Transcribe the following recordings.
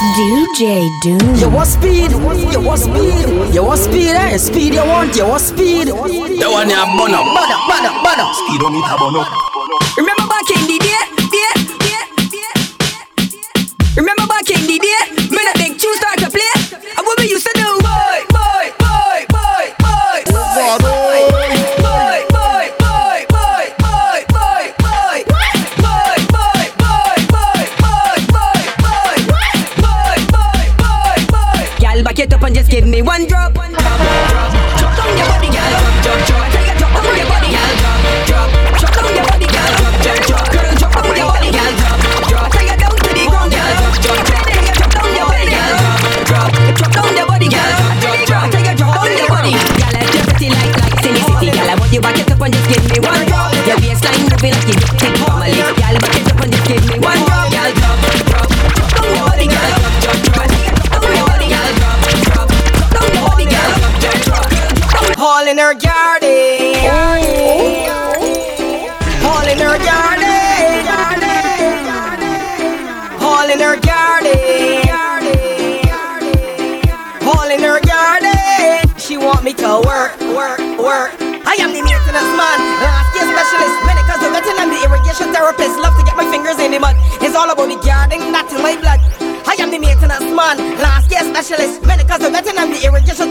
DJ Doom. You want speed? You want speed? You want speed? Eh? Speed you want? You want speed? The one you have bun up. Bun up, bun up, bun up. Speed on it, bun up.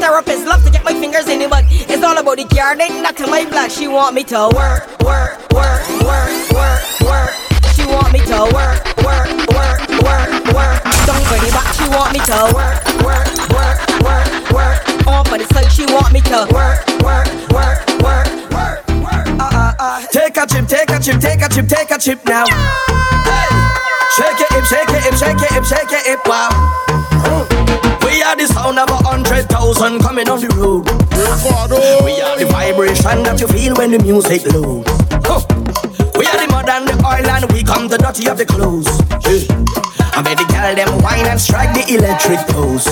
The irrigation therapist. Love to get my fingers in the mud. It's all about the garden, not in my blood. She want me to work, work, work, work, work, work. She want me to work, work, work, work, work. Don't for the back, she want me to work, work, work, work, work. On for the side, she want me to work, work, work, work, work, work. Uh, uh, uh. Take a chip, take a chip, take a chip, take a chip now. Hey. Shake it, hip, shake it, hip, shake it, hip, shake it, hip, wow. We are the sound of a hundred thousand coming on the road. We are the vibration that you feel when the music loads. Huh. We are the mud and the oil and we come the dirty of the clothes. Hey. I made the girl them wine and strike the electric pose.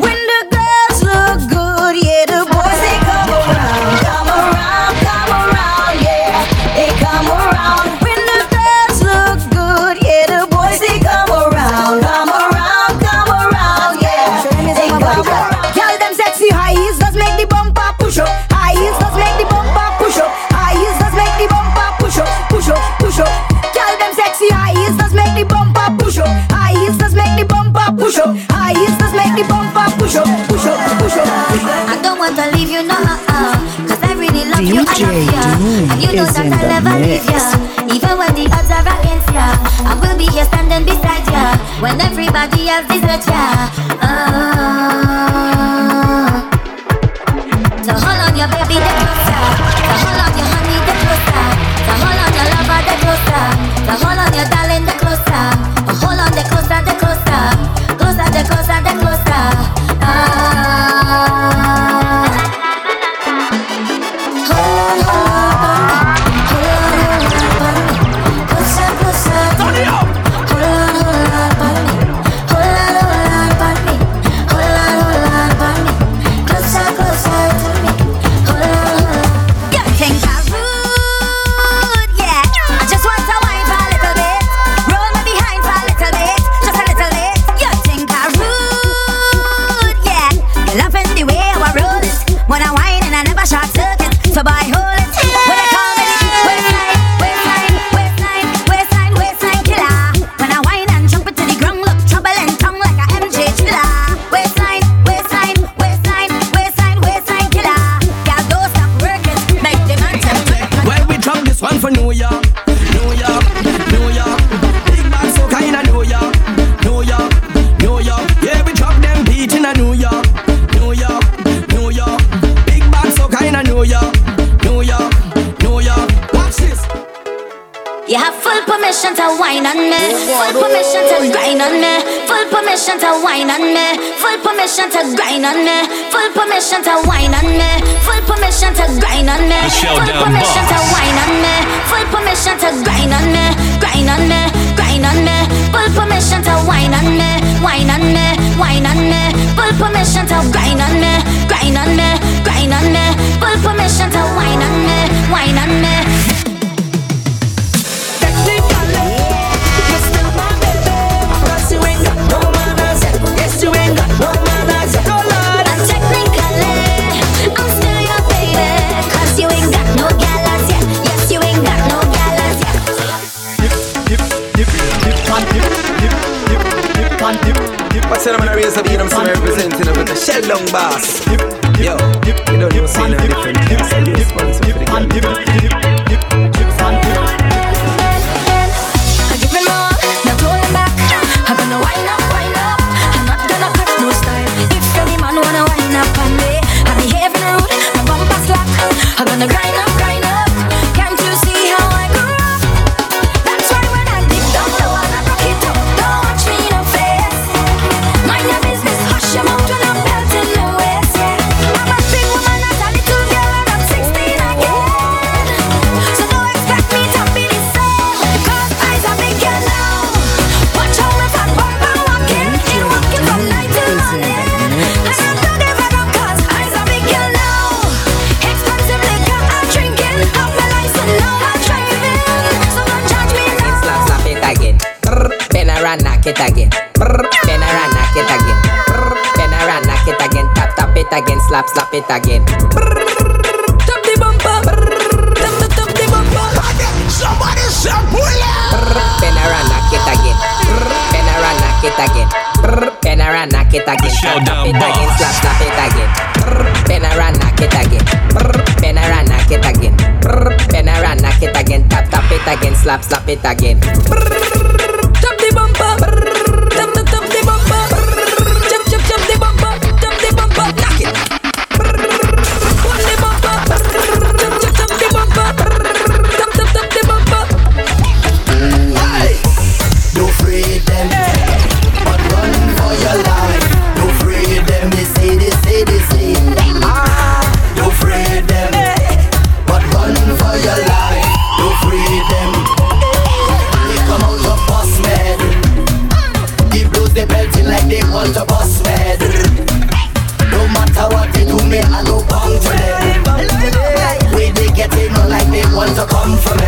When the girls look good, yeah, the boys DJ. Doom And you know is that in I'll never leave ya. Even when the odds are against ya, I will be here standing beside ya. When everybody else desert ya. Full permission to whine on me, full permission to grind on me, full permission to whine on me, full permission to grind on me, full permission to whine on me, full permission to grind on me, full permission to whine on me, full permission to grind on me, grind on me, grind on me, full permission to whine on me, whine on me, whine on me, full permission to grind on me, grind on me, grind on me, full permission to whine on me, whine on me. Up, man? I raise up, you know, I'm representing of the Shell Down Boss. Yo, you don't know, see no for the. I back. I'm gonna wind up, wind up. I'm not gonna no style. If any man wanna wind up on me, I'm behaving rude, my bumper slack. I'm gonna grind Slap, slap it again. Tap the bumper. Tap, tap, tap the bumper. Somebody say pull up. Brr, bend around, knock it again. Brr, bend around, knock it again. Brr, bend around, knock it again. Tap, tap it again. Slap, slap it again. Brr, bend around, knock it again. Brr, bend around, knock it again. Brr, bend around, knock it again. Tap, tap it again. Slap, slap it again. Like they want to come for me.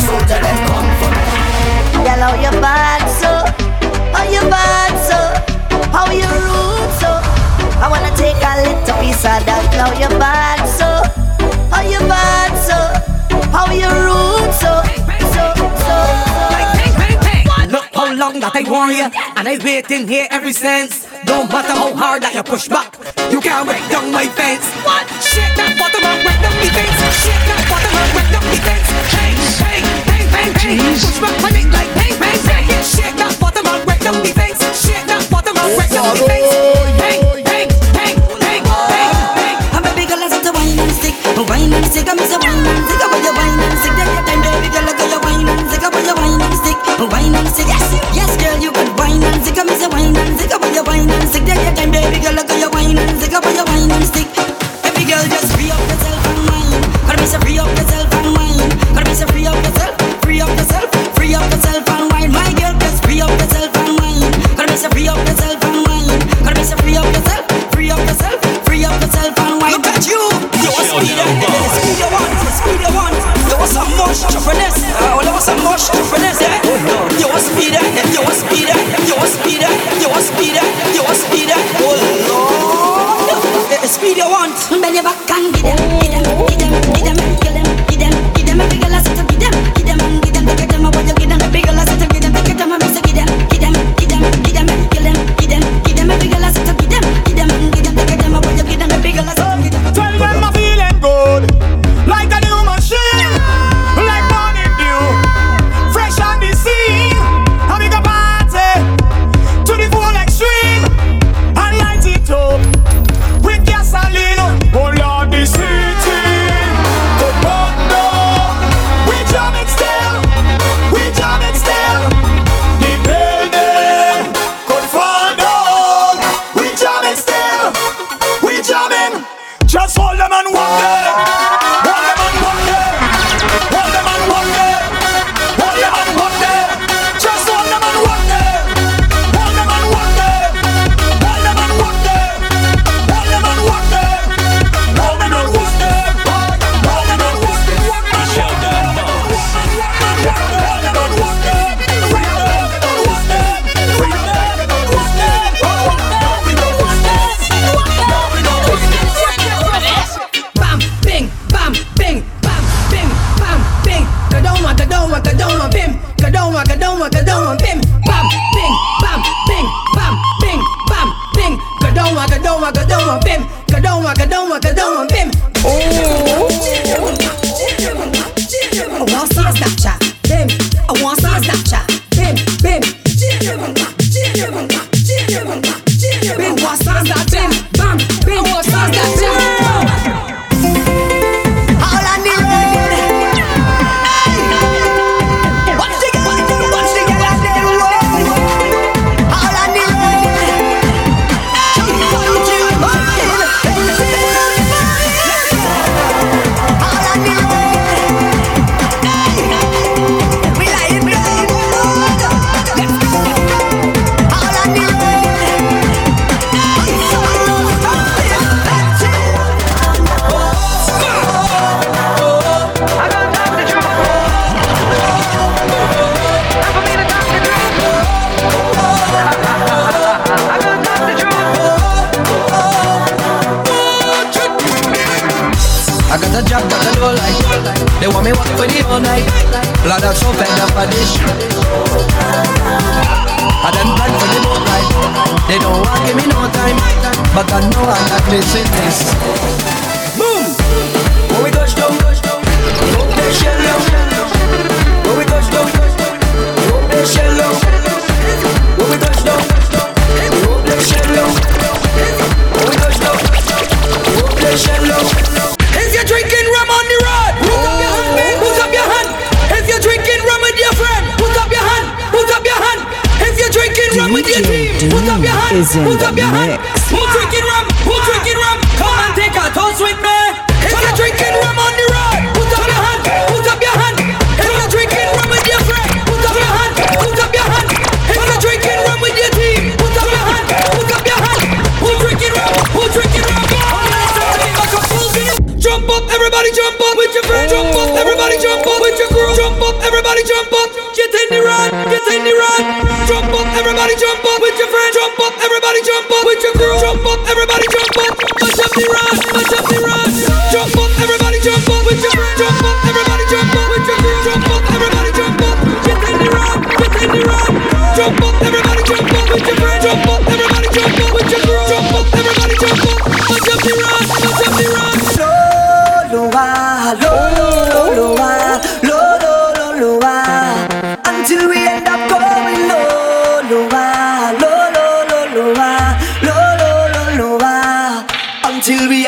So tell them come for me. Girl, how you bad so? How you bad so? How you rude so? I wanna take a little piece of that. How you bad so? How you bad so? How you rude so? So, so, so. Look how long that I want you, and I waiting here ever since. Don't matter how hard that you push back, you can't break down my fence. What? Shake that bottom and break down the fence. Shake that bottom and break down the fence. Bang, bang, bang, bang, bang. Push back on it like bang, bang, bang. Shake that bottom and break down the fence. Shake that bottom and break down the fence. Bang, bang, bang, bang, bang, bang. I'm a big girl, I a wine and stick. A wine and stick, I'm a wine and stick. Up on your wine and stick. Take your time, baby girl, I got your wine and stick. Up on your wine and stick. A wine and stick. Yes, yes, girl, you could wine and stick. I'm a wine and stick. Up on your wine and stick. Take your time, baby girl, I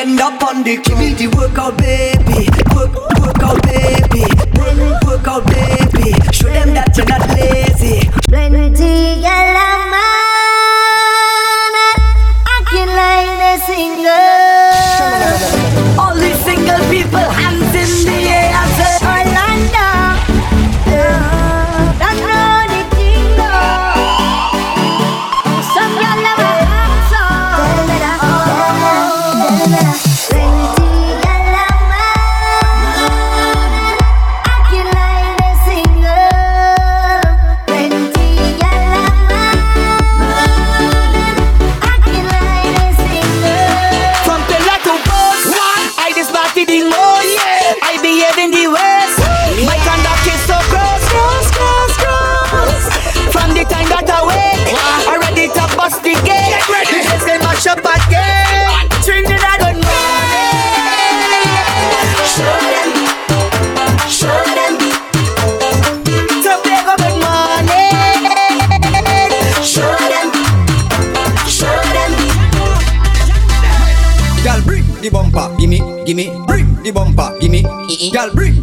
end up on the Give me the workout, baby. Work, workout, baby. Work, workout, baby. Show them that you're not lazy. Plenty, yeah.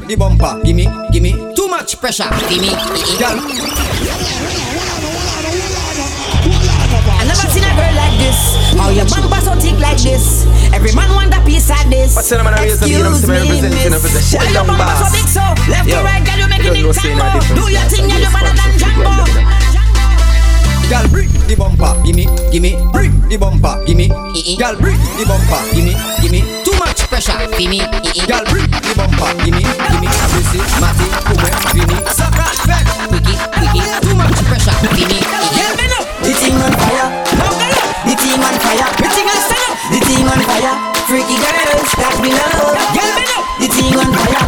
the bumper. Gimme, gimme, too much pressure. Gimme, girl. I never seen a girl like this. Your bumper so thick like this. Every man want a piece of this. What's man? I'm me, I'm. Why your bumper so thick so? Left to right, girl, you making it tango. Do your thing, girl, you better than Django. Gal, bring the bumper, gimme, gimme. Bring the bumper, gimme. Gal, bring the bumper, gimme, gimme. Too much pressure, gimme. Gal, bring the bumper, gimme, gimme. Brissy, Matty, Kume, Vini. Saka, Fed, Wiki, Wiki. Too much pressure, gimme. Girl, bend up. The thing on fire. The thing on fire. The thing on fire. The thing on fire. Freaky girls that we love. Girl, bend up. The thing on fire.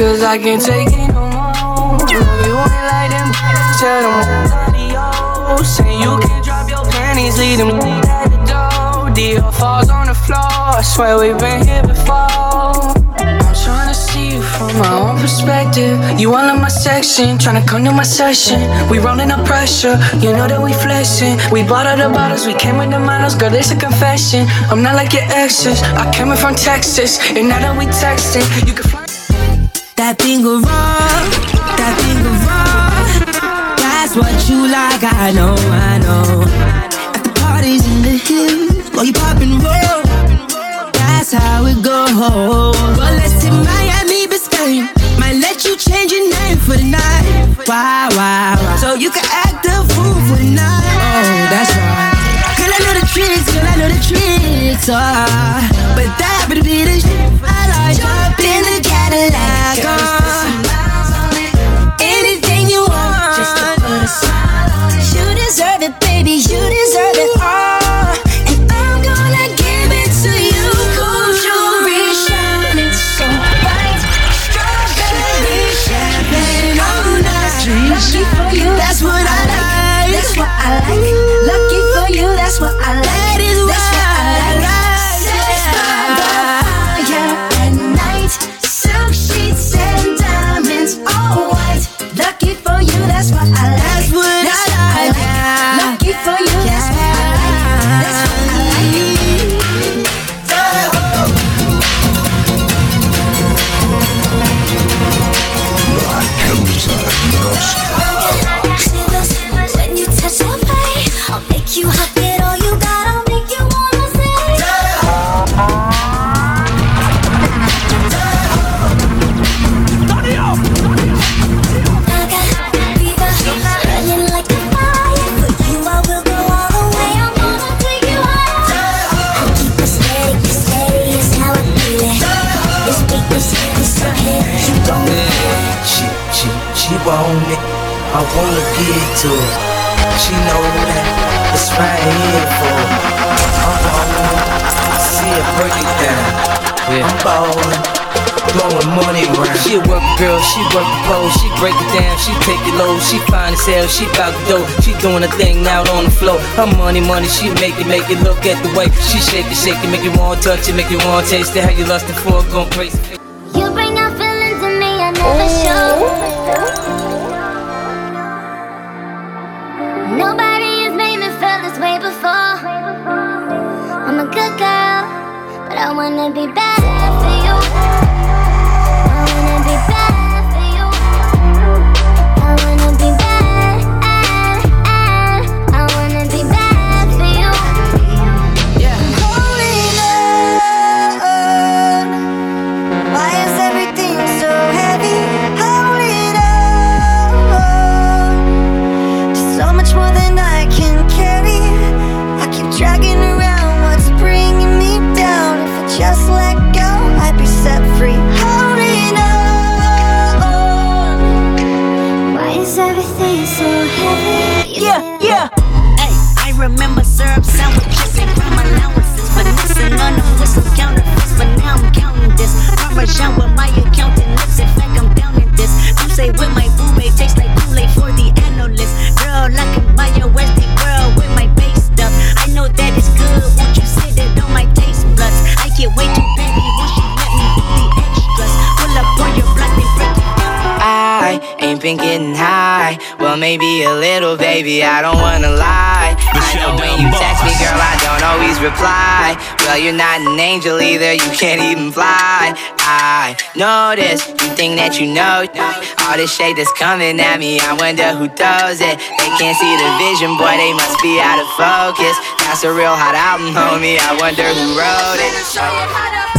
can't take it no more. You it like them, tell them adios. Say you can drop your panties, leave them at the door. Dior falls on the floor. I swear we've been here before. I'm trying to see you from my own perspective. You all in my section, trying to come to my session. We rolling up pressure, you know that we flexing. We bought all the bottles, we came with the models, girl, it's a confession. I'm not like your exes, I came in from Texas, and now that we texting, you can fly. That thing go wrong, that thing go wrong. That's what you like, I know, I know. At the parties in the hills, while you pop and roll. That's how it goes. Well, let's hit Miami, but Spain might let you change your name for the night. Wow, wow, wow. So you can act a fool for the night. Oh, that's right. Girl, I know the tricks, girl, I know the tricks. Oh, but that would be the shit I like. Cadillac on. to it. She know that it's right here for me. Uh-huh. I'm ballin', see it break it down. Yeah. I'm ballin', blowing money round. She a work girl, she work the pole, she break it down, she take it low, she find herself, she bout the dough, she doing a thing out on the floor. Her money, money, she make it, make it. Look at the way she shake it, shake it, make you wanna touch it, make you wanna taste it. How you lustin' it for, going crazy. You bring out feelings in me I never showed. baby, I don't wanna lie. I know when you text me, girl, I don't always reply. Well, you're not an angel either, you can't even fly. I know this, you think that you know. All this shade that's coming at me, I wonder who does it. They can't see the vision, boy, they must be out of focus. That's a real hot album, homie, I wonder who wrote it.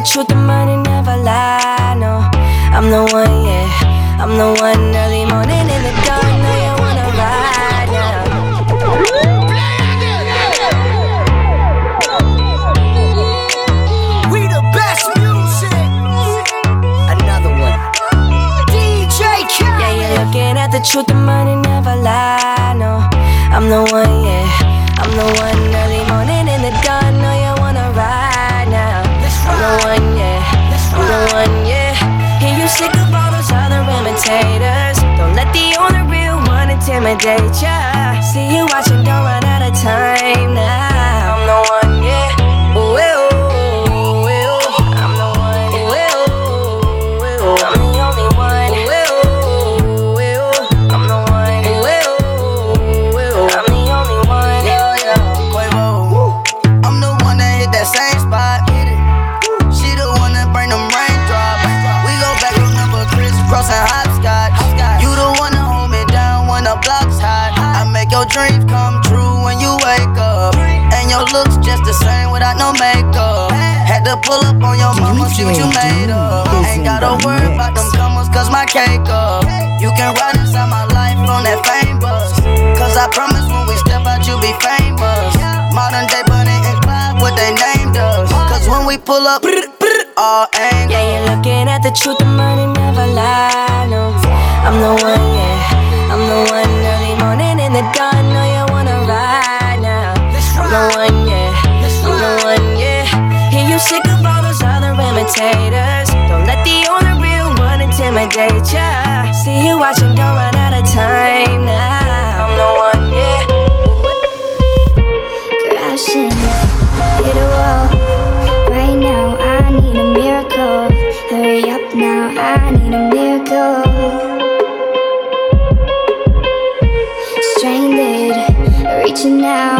the truth, the money never lie. No, I'm the one, yeah. I'm the one early morning in the dawn. no you wanna ride. We the best music. Another one. DJ Khaled. Yeah, you're looking at the truth, the money never lie. No, I'm the one, yeah. I'm the one haters. Don't let the only real one intimidate ya. See you watching, don't run out of time now. we pull up. Brr, brr, all angles. Yeah, you're looking at the truth, the money never lies. No, I'm the one, yeah. I'm the one early morning in the dawn. know you wanna ride now. I'm the one, yeah. I'm the one, yeah. Hear you sick of all those other imitators. Don't let the only real one intimidate ya. See you watching, don't run out of time now. I'm the one, yeah. Crashing, hit a wall need a miracle. Hurry up now, I need a miracle. Stranded, reaching out.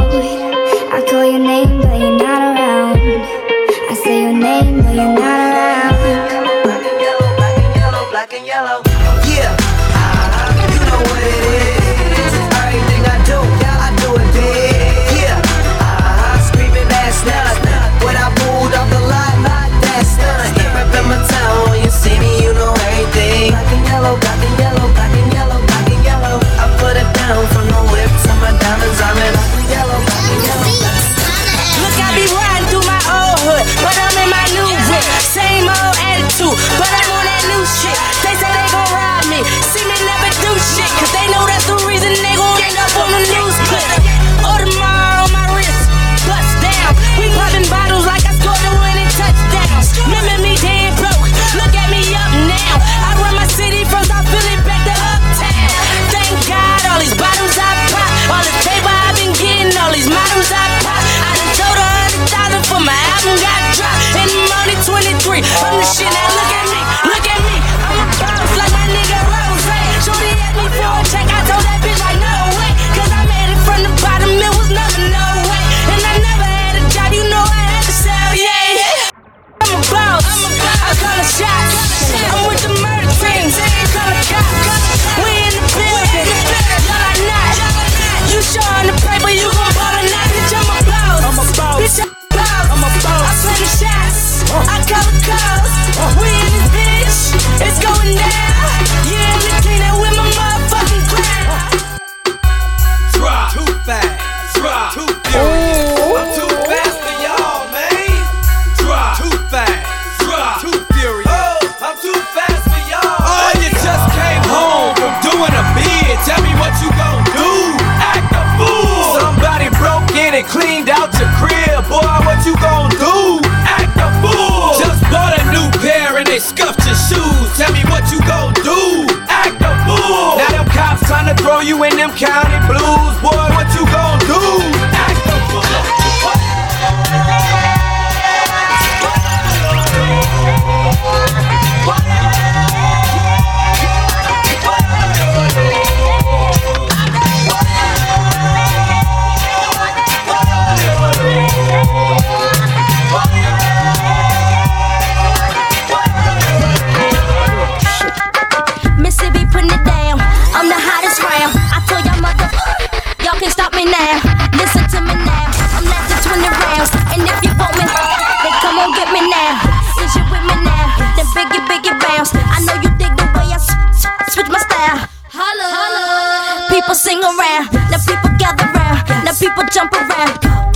people sing around. Now people gather around. Now people jump around.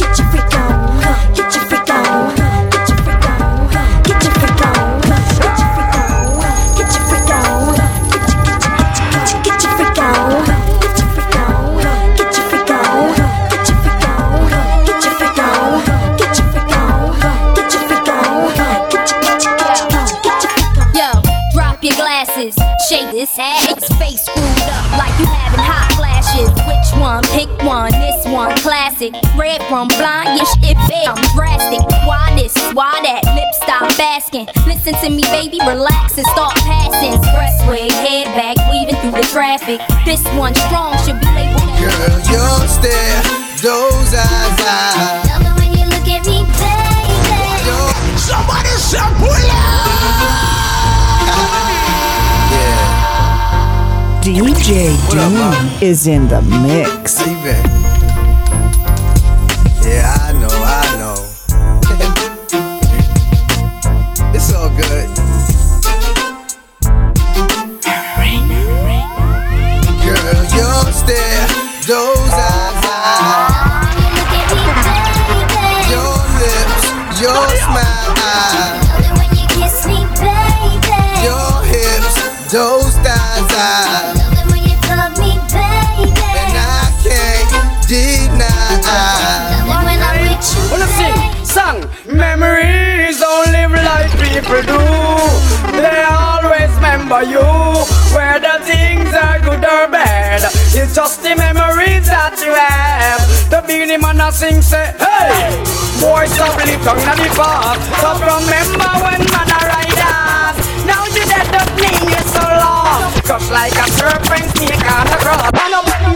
classic. Red from blind, yeah, shit fail. I'm drastic. Why this? Why that? Lip stop basking. Listen to me, baby, relax and start passing. Expressway, head back, weaving through the traffic. This one strong should be labeled. Girl, your stare, those eyes, I you Somebody shout, pull! DJ Doom is in the mix. Yeah, I know, I know. it's all good. Girl, you're still dope. People do. They always remember you, whether things are good or bad. It's just the memories that you have. The beginning man a sing say, hey, boy stop live tongue in the past. Stop remember when man a ride us. Now you dead up me, you're so lost. Cause like a serpent snake on the cross.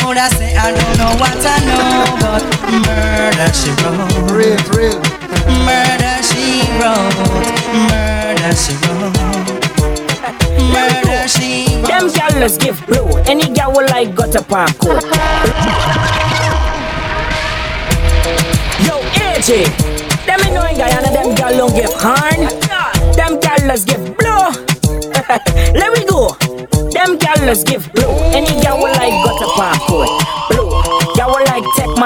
Maxine, you would say I don't know what I know, but murder she wrote. Real, real. Murder she wrote. Murder she wrote. Murder she wrote. Them gal give blow. Any gal will like got a park coat. Yo, AJ. Them annoying guy and them gal don't give horn. Them gal let's give blow. Let we go. Them gal let's give blow. Any gal will like got a park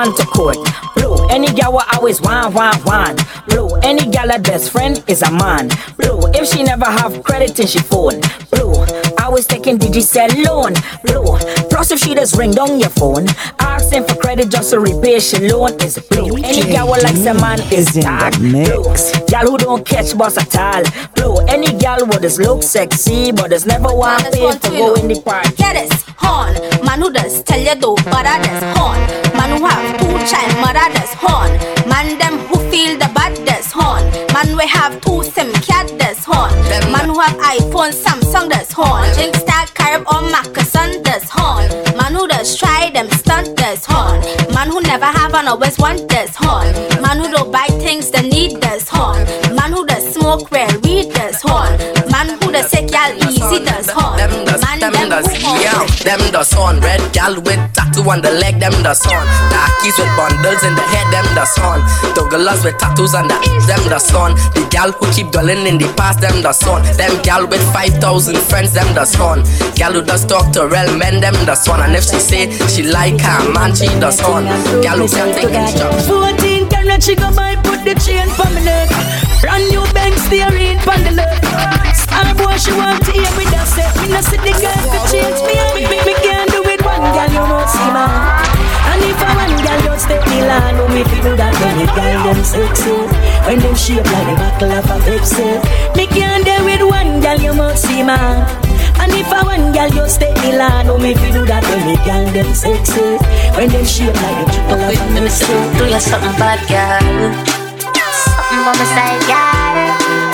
like take to court. Blow. Any gal will always want, want, want. Blue, Any gal that best friend is a man. Blue, If she never have credit in she phone. Blue, Always taking Digicel loan. Blue, Plus if she just ring down your phone, asking for credit just to repay she loan is blue. Any gal will like some man is dark. Blue. Gal who don't catch boss at all. Blue. Any gal would just look sexy, but there's never one pay to go in the park. Get this, horn. Man who does tell you though, but others horn. Man who have two child, mother horn. Man them who feel the bad does horn. Man we have two sim cat does horn. Man who have iPhone, Samsung does horn. Drink star carb or Mackeson does horn. Man who does try them stunt does horn. Man who never have and always want does horn. Man who don't buy things they need does horn. Man who does smoke rare weed does horn. Man who does take y'all easy does horn. Man them who horn. Them does on red gal with tattoo on the leg. Them does on darkies with bundles in the head. Them does on douglas with tattoos on the. Them does on the gal who keep dwelling in the past. Them does on them gal with five thousand friends. Them does on gal who does talk to real men. Them does on and if she say she like her man, she does on gal who can take instructions. 14 carat, she go buy, put the chain for me neck. Brand new Benz steering pon the left. Star boy, she want to hear me that say. Me no see the girl to change me. Me, me, me can't do it one girl, you know see man. And if I one girl, you you step me line, no me fi do that when the girl them sexy. When them shape like the buckle of a Pepsi. Me can't deal with one girl, you must see man. And if I one girl, you step me line, no me fi do that when the girl them sexy. When them shape like the buckle of a Pepsi. Do you something bad, girl? Something on my side, girl.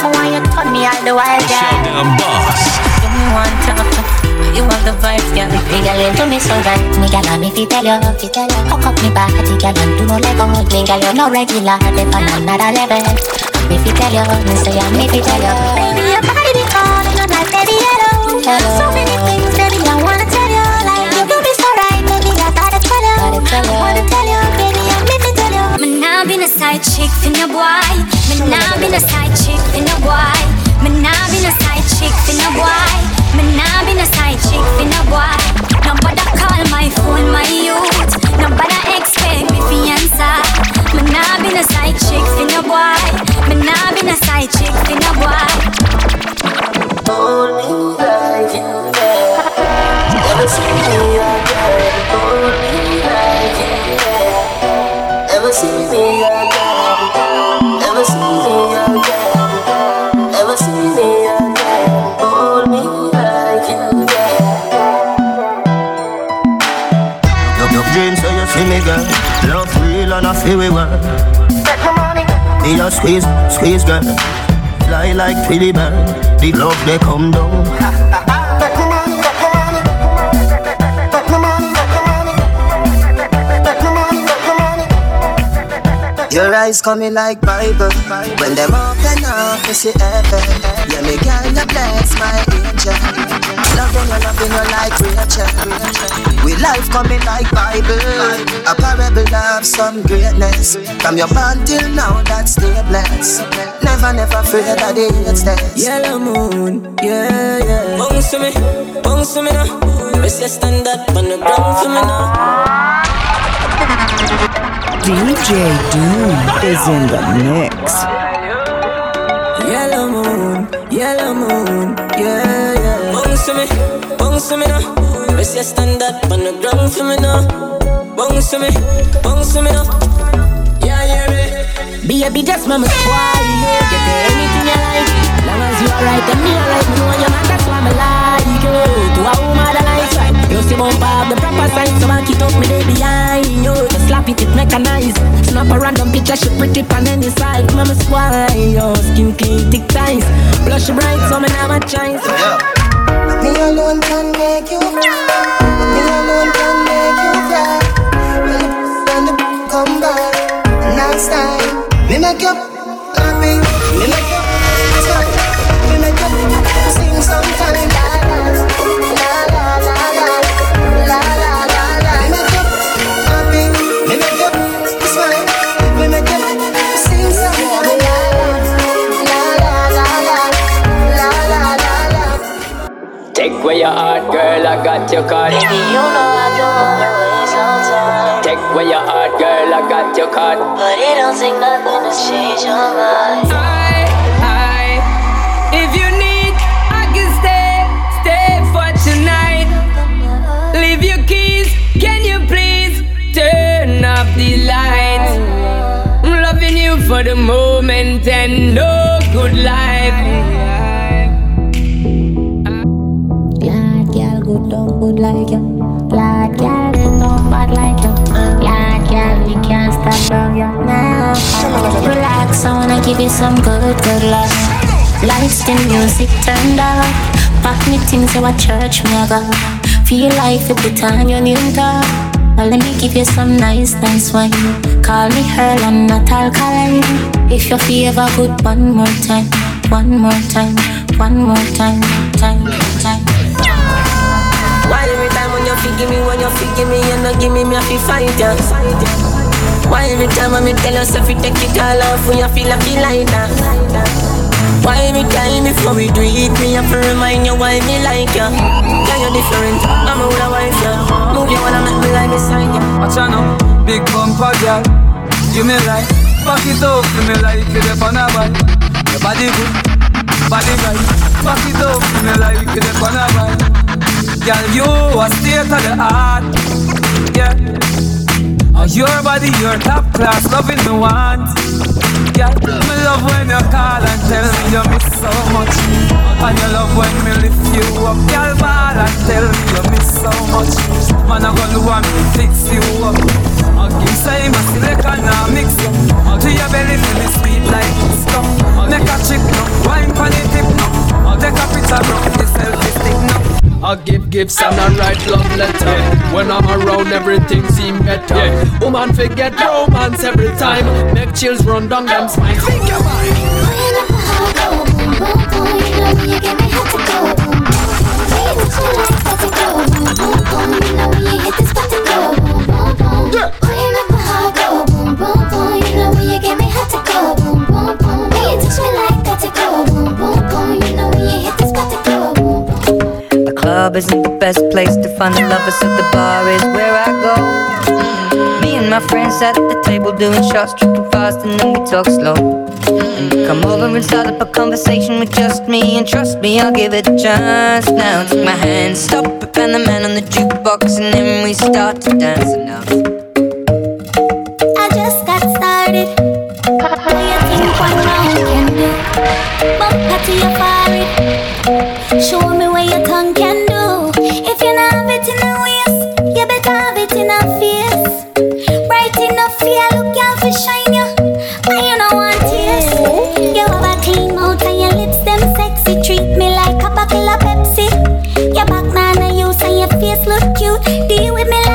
I want you to turn me all the while, girl. Showdown boss. Give me one time. You have the vibes, girl. Me girl, you do me so right. Me girl, I'm if you tell you, if you tell you. Hook up me body, girl, and do no level. Me girl, you no regular, dip on another level. I'm if you tell you, me say I'm if you tell you. Baby, your body be calling, I'm like, baby, hello. So many things, baby, I wanna tell you. Like, you do me so right, baby, I gotta tell you. I wanna tell you, baby, I'm if you tell you. Me nah been a side chick for no boy. Me nah been a side chick for no boy. Me nah been a side chick for no boy. Me nah been a side chick for no boy. Nobody call my phone my youth. Expect me fi answer. Me nah a side chick no boy. Me nah a side chick no boy. Feel we work Me a squeeze, squeeze girl Fly like Twilly bird The love they come down Your eyes coming like Bible. When them open up, you see heaven. Yeah, me girl, you bless my angel. Loving you, loving you like Rachel. We life coming like Bible. A parable of some greatness. From your bond till now, that's still blessed. Never, never afraid of the hate test. Yellow moon, yeah, yeah. Bounce to me, bounce to me now. Press your stand up on the ground for me now. DJ Doom is in the mix. Yellow moon, yellow moon, yeah, yeah. Bounce to me, bounce to me now. Press your stand up on the ground for me now. Bounce to me, bounce to me now. Yeah, yeah, me. Baby, just mama squad, you get anything you like. Long as you alright, and me alright, me know you're man, that's why me like you. To a woman that likes right. You see bump up the proper side, so I keep up with it behind you. Just slap it, it mechanized. Snap a random picture, she pretty on any side. Mama squad, your skin clean, thick ties. Blush bright, so me never choice. Me alone can make you cry. Me alone can make you cry. When the, when the come back, next time, me make you happy. Me make you your heart, girl, I got your card. Baby, you know I don't wanna waste no time. Take away your heart, girl, I got your card. But it don't take nothing to change your mind. If you need, I can stay, stay for tonight. Leave your keys, can you please turn off the lights? I'm loving you for the moment and no good life. Good like you. Glad girl, they don't bad like you. Glad girl, we can't stop love you now. Relax, I wanna give you some good, good love. Lights, the music turned up. Pack me things you a church me a go. Feel like you put on your new top. Well, let me give you some nice, nice wine. Call me Earl, I'm not alkaline. If you feel good, one more time, one more time, one more time, time, you give me, when you feel give me, you no give me, me I feel fight ya. Why every time when me tell you take it all off, when you feel I feel like that. Why every time before we do it, me have to remind you why me like ya. Yeah, you're different, I'm a older wife ya. Move you wanna make me lie beside ya. Watch out now, big bumper girl, give me right. Back it up, give me like it up on a bike. Your body good, body right. Back it up, give me like it up on a bike. Girl, you a state of the art, yeah. Oh, your body, your top class, loving me want. Yeah, me love when you call and tell me you miss so much. And you love when me lift you up, girl, ball and tell me you miss so much. Man, I gonna want me fix you up. I'll give say my silicon now mix up. Do your belly feel me sweet like stuff. I'll make a chick no, wine pon the tip no. Take a picture, rock the selfie stick no. I give gifts and I write love letter. When I'm around, everything seem better. Yeah. Woman forget romance every time. Make chills run down them spine. Think your mind. The club isn't the best place to find the lovers, so the bar is where I go. Me and my friends at the table doing shots, tripping fast, and then we talk slow. And come over and start up a conversation with just me, and trust me, I'll give it a chance. Now take my hand, stop it, and the man on the jukebox, and then we start to dance. Now I just got started. What you think one can do? Bumper to your forehead. Look cute. Deal with me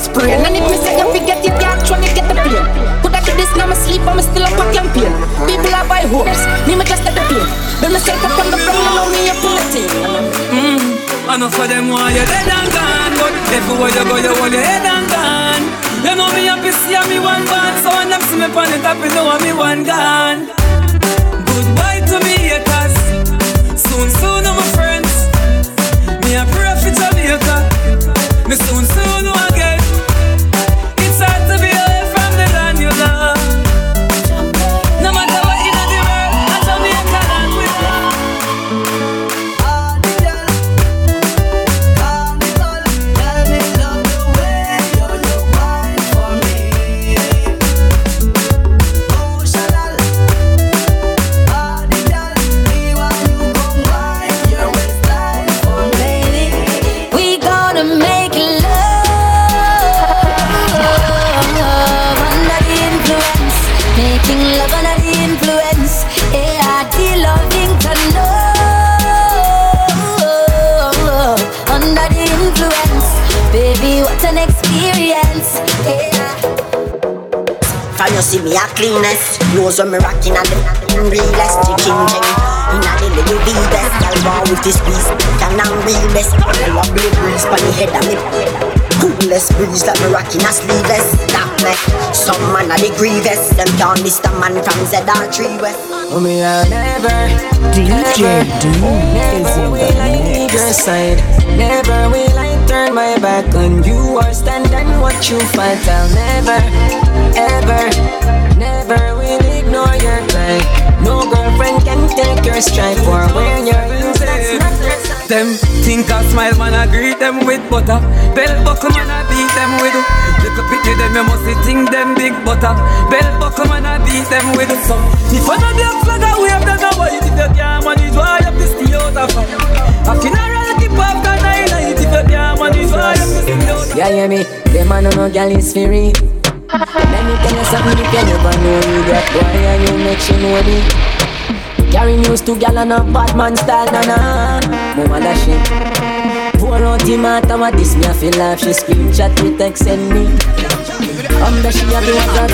spray. And if me say you forget it, you actually get the pain. Could I do this now? Me sleep, I'm still up a campaign. People are buy hopes, me me just at the plane. Build myself up on the ground, allow me on the team. Mm. Enough of them want you dead and gone But everywhere you go you hold your head and gone You know me happy see me one band So when them see me pan it up you know me one gone Goodbye to me haters Soon soon my friends Me a pray for Jamaica Me soon soon cleanest? Nose when me rocking at the realest chicken jing. Inna the little V best, girl born with this piece. Can I'm real best. I love blue breeze pon the head of me. Coolest breeze like me rocking a sleeveless. That make some man a the grievous. Them can't miss the man from ZR3 West. Oh, me I never, DJ Doom is in never will I your side. Never will I turn my back on you or stand and watch you fight. I'll never, ever, never will ignore your cry. No girlfriend can take your stripe or wear your rings. That's not. Them think I smile, man, I greet them with butter. Bell buckle, man, I beat them with. Little pity them, you must think them big butter. Bell buckle, man, I beat them with. So, if I know the flag, I wave I white. If you can't manage, why to stay out of fight? A funeral, keep up the night. If you can't manage, why have to stay out of Yeah, hear me? Them man no no gal is free. Let me tell you something if you never know me That boy and you make she know me? Carry news to gal and a bad man style, na na Mama that shit. Pour out the matter what this me I feel like? She screenshot me text send me. I'm the she a do what that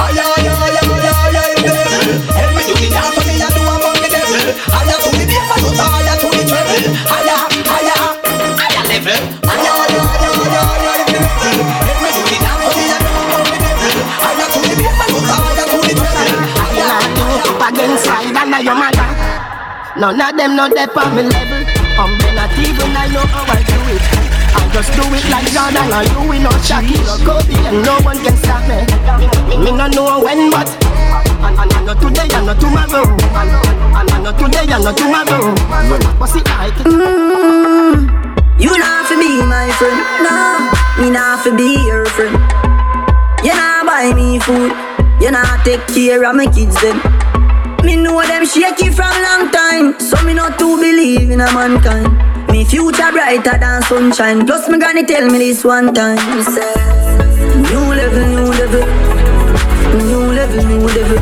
Ay, ay, ay, ay, ay, ay, do the dance, me a do among the devil. Ay, ay, to the bass, I ay, to the treble. Your mother. None of them know they on me level I'm not even I know how I do it. I just do it like Jordan and you we not Shaquille or Kobe and no one can stop me. Me no know when but and, and, and not today and not tomorrow. And, and, and not today and not tomorrow. But see like Mm, you not fi be my friend, nah. Me not fi be your friend. You not buy me food. You not take care of my kids them. Me know them shaky from long time, so me not to believe in a mankind. Me future brighter than sunshine. Plus me granny tell me this one time. Me say, new level, new level, new level, new level.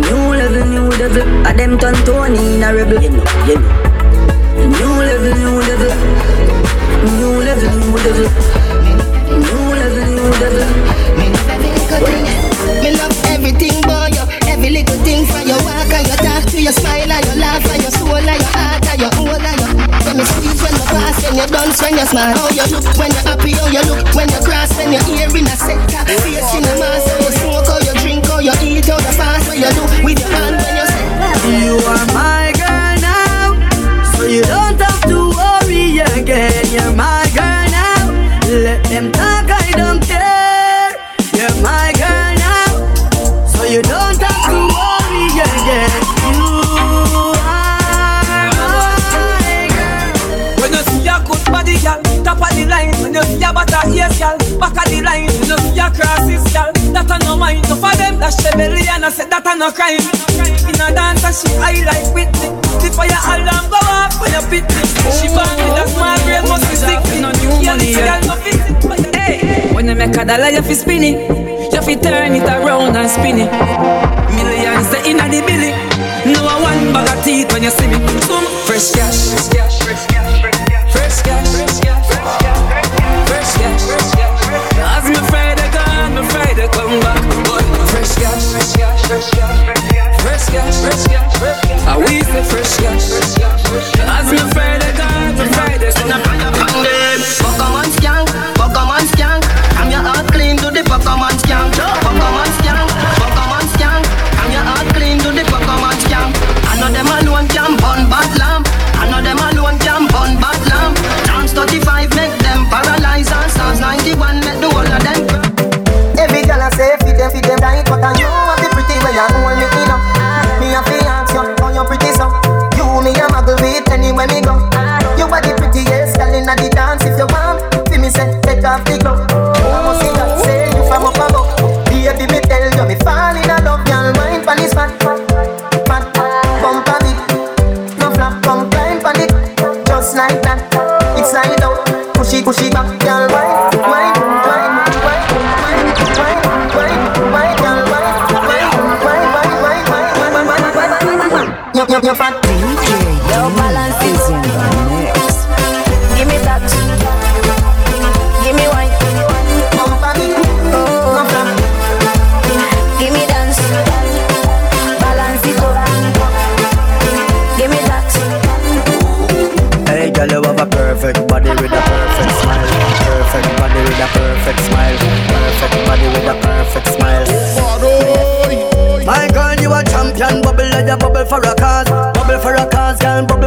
New level, new level. A them turn Tony in a rebel. You know, you know. New level, new level. New level, new level. New level, new level. your smile and your laugh and your soul and your heart and your whole and your When you sweet, when you pass, when you dance, when you smile. How you look, when you're happy, how you look When you cross, when you're here in a sector. Face in a mask, how you smoke, how you drink, how you eat How you pass. what you do with your hand when you say You are my girl now So you don't have to worry again. You're my girl now Let them talk, I don't care. You're my girl now So you don't That I no mind. No for them the belly and I said that I no crime. In a dance, she I like Whitney. The fire alarm go off when you pit me. She born with a small brain, must be sick. No new money. Hey, when you make a dollar, you fi spin it. You fi turn it around and spin it. Millions the inna the billy. No one bag of teeth when you see me. Some fresh cash, fresh cash, I we say fresh cash. As me Friday me Friday come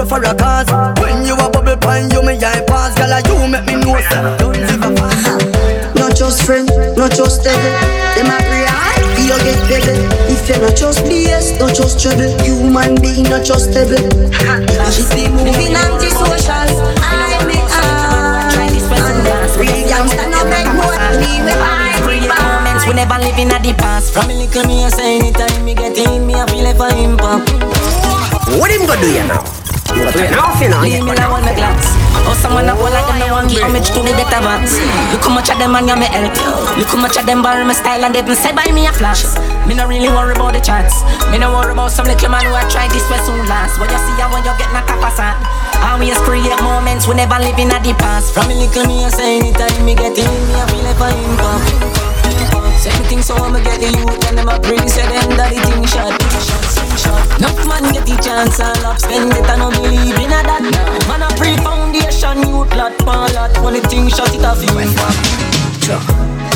girl. For a cause. When you a bubble pine, you me I pass, girl. You make me know, sir. Don't give a fuck. Not just friend, not just devil. Them a real, you get better. If you not just BS, not just trouble. Human being, not just devil. She be moving anti-social. I me Real gangsta no make more me with I Create moments we never living at the past. From a little me, I say anytime me get in, me I feel like a impact. What him gonna do you now? Leave me alone, my glass. Oh, someone up like them no one give homage to the better box. Look how much of them and you me help. Look how much of them borrow my style and they been said me a flash. Me no really worry the chance. Me no worry about some little man who I try this way soon last. What you see and when you get knocked up a sand. Always create moments we never living at the past. From a little me I say anytime me get in, me I feel like a impact. Say me think so I'ma get the youth and them a bring say them that the thing shot. Enough man get the chance and love spend it and no believe in a that. Man a pre foundation youth lot, pan lot. When the thing shot it off you went back.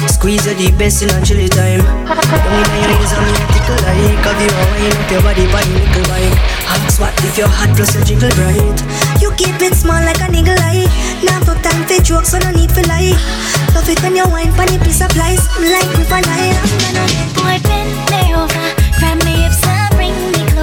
Squeeze you the best in a chilly time. Down in your ears and me tickle like Have you a wine up your body by nickel bike Ask what if you're hot plus you jiggle bright You keep it small like a nigga lie. Now for time for jokes, so no need for lie. Love it when you wine pon your piece of lies. Me like me for lie. Boy, bend me over, grab me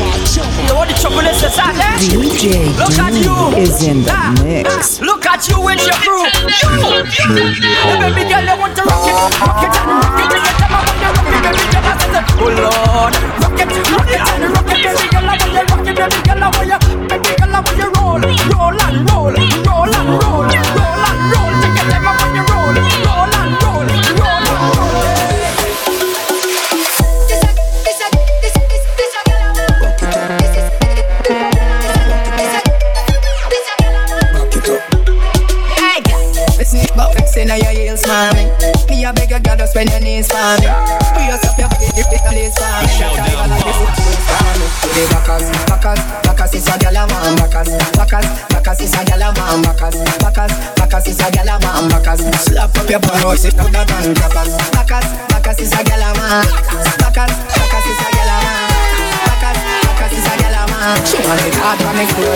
You want the trouble is this out there? DJ Look at you. Is in the Ah, mix. ah, Look at you with your crew. You. Hey, baby girl, I want to rock it, paper road, sit down and is a man. Is a man. Is a man. She want it hard, but me cool.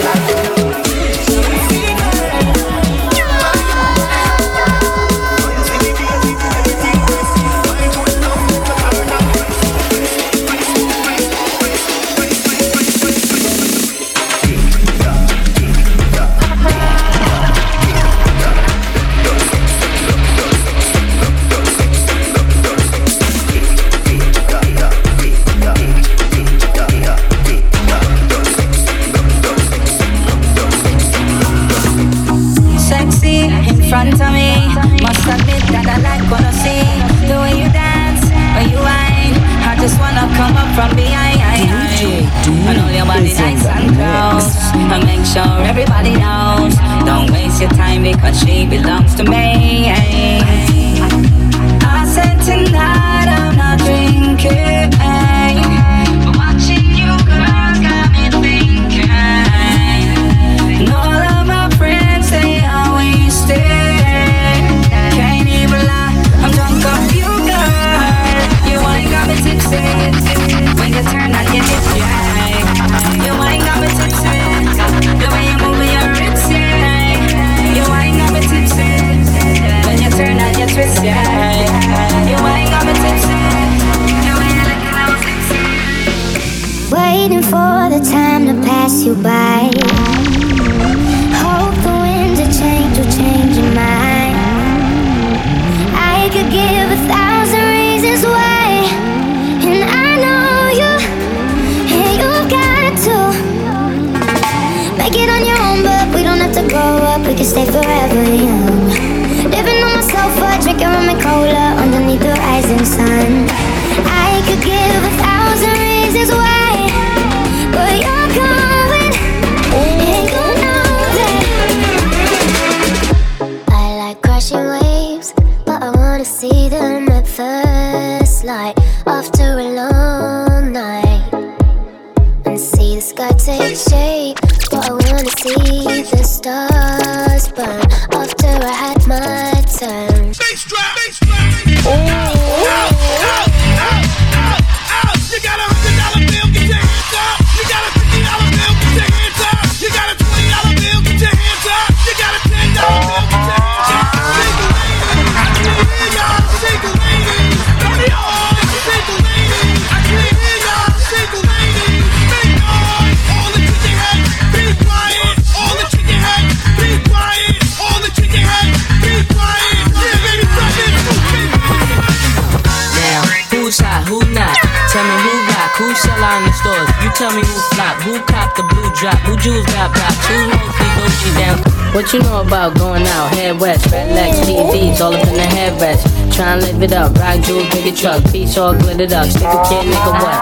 it up. Stick a kid, what?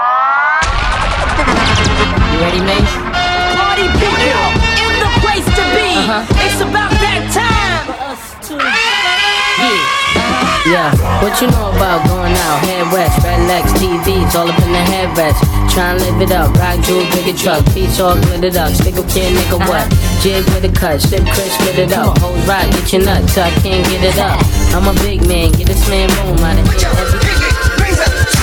You ready, man? Party people in the place to be. Uh-huh. It's about that time for us to. Yeah. Yeah, what you know about going out? Head west, red legs, TVs, all up in the headrest. Try and live it up, rock jewel, bigger truck, piece all glittered up. Stick a kid, nigga, what? Uh-huh. Jig with a cut, slip crisp, split it up. Hold rock, get your nuts, so I can't get it up. I'm a big man, get this man room out of here.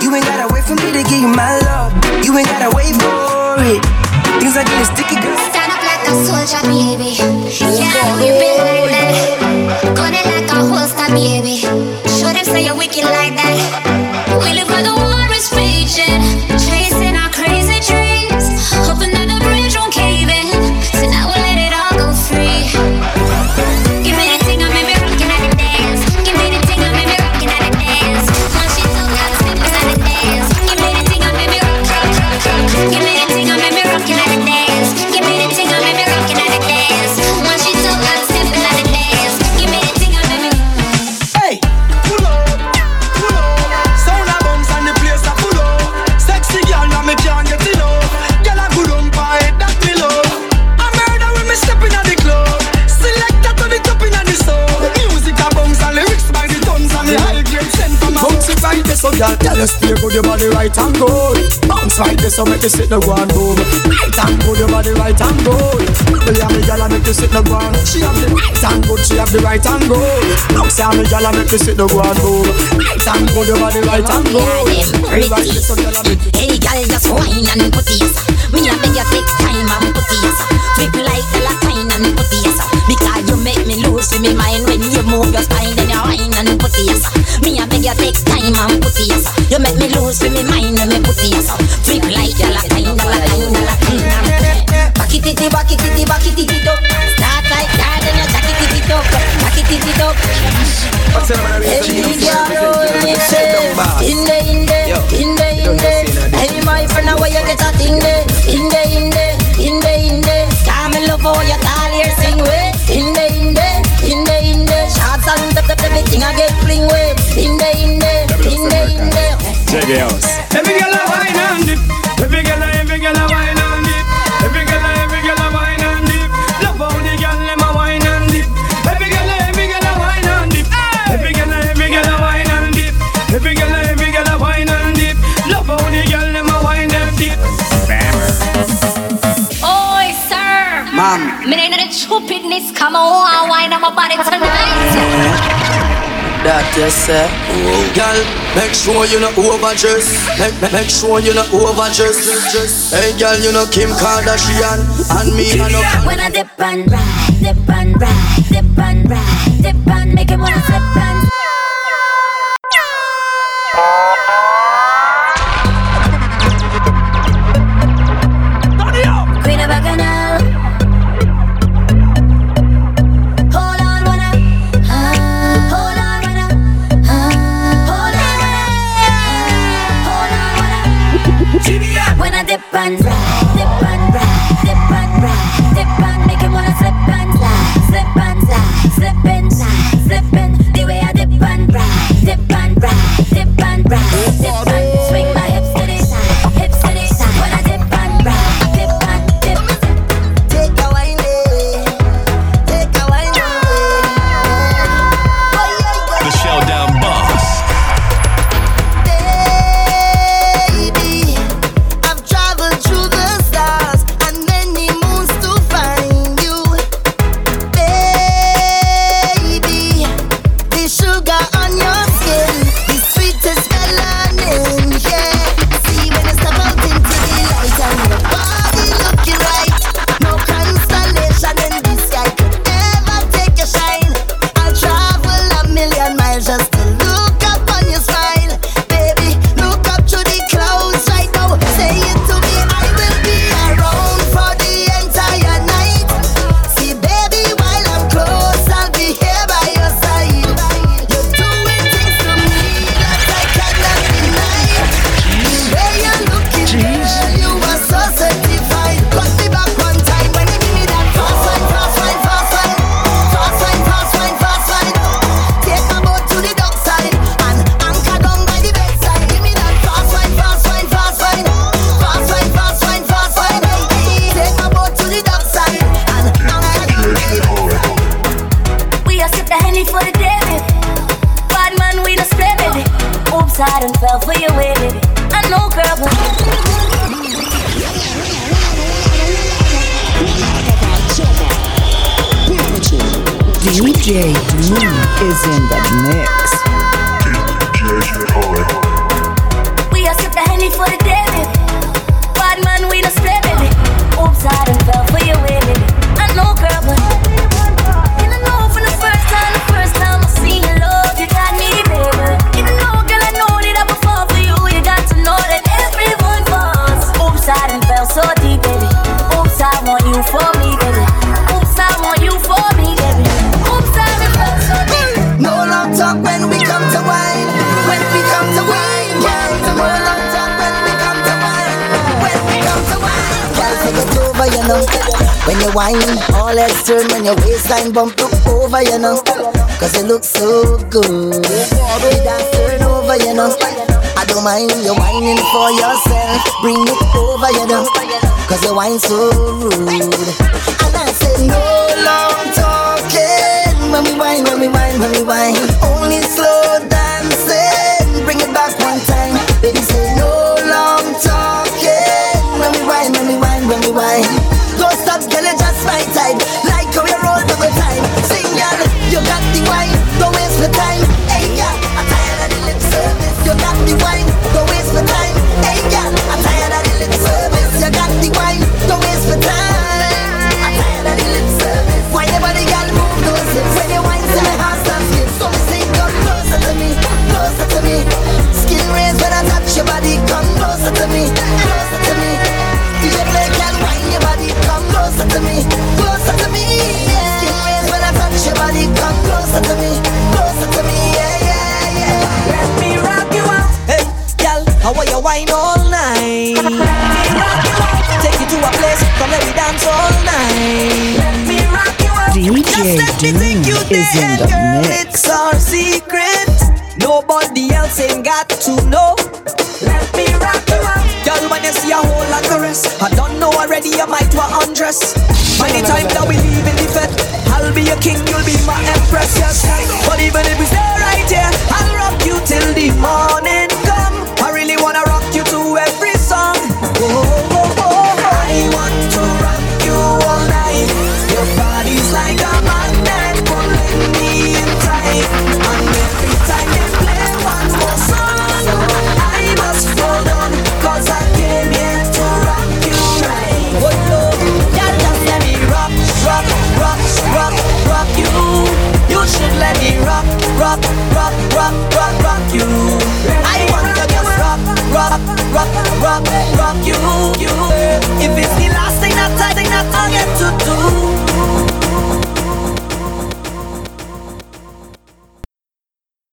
You ain't gotta wait for me to give you my love. You ain't gotta wait for it. Things are getting sticky, girl. Stand up like a soldier, baby. Yeah, we been like that. Gun it like a holster, baby. Show them say you're wicked like that. You stay good, your body right and good. Bounce right there, so make you sit the ground boom. Right and good, your body right and good. Yummy girl, I make you sit the ground. She have the right and good, she have the right and good. Bounce yummy girl, I make you sit the ground boom. Right and good, your body right and good. Hey, girl, just wine and put it Me a beg you take time and put it Flip like the latine and put it Because you make me lose me mind when you move your spine Then you wine and put it Me a beg you take time and put it You make me lose me mind when me put it Flip like the latine, the latine, the latine Back it, it, back it, it, back it, it up. Start like that, then you jack it, it up. Back it, it, up Check it out. Every girl a wine and dip. Every girl, a- every girl a wine and dip. Every girl, a- every girl a wine and dip. Love how the girl them a wine and dip. Every girl, a- every girl a wine and dip. Every girl, a- every girl a wine and dip. Every girl, a- every girl a wine and dip. Love how the girl them a wine and dip. Oi, sir. Ma'am. Me ain't the stupidness. Come on, I wine on my body tonight. That you say Girl, make sure you not overdress. Make, make, make sure you not overdress. Hey girl, you know Kim Kardashian And me, I know When I dip and ride, dip and ride, dip and ride, dip and make him wanna slip and over, you know. Cause you whine so rude. And I say, no long talking. When we whine, when we whine, when we whine. Only Doom mm, is in the mix. It's our secret. Nobody else ain't got to know. Let me rock you out. Girl, when you see a whole lot of rest, I don't know already, you might want undress. Anytime that we leave in the fed, I'll be your king, you'll be my empress, yes. But even if we stay right here, I'll rock you till the morning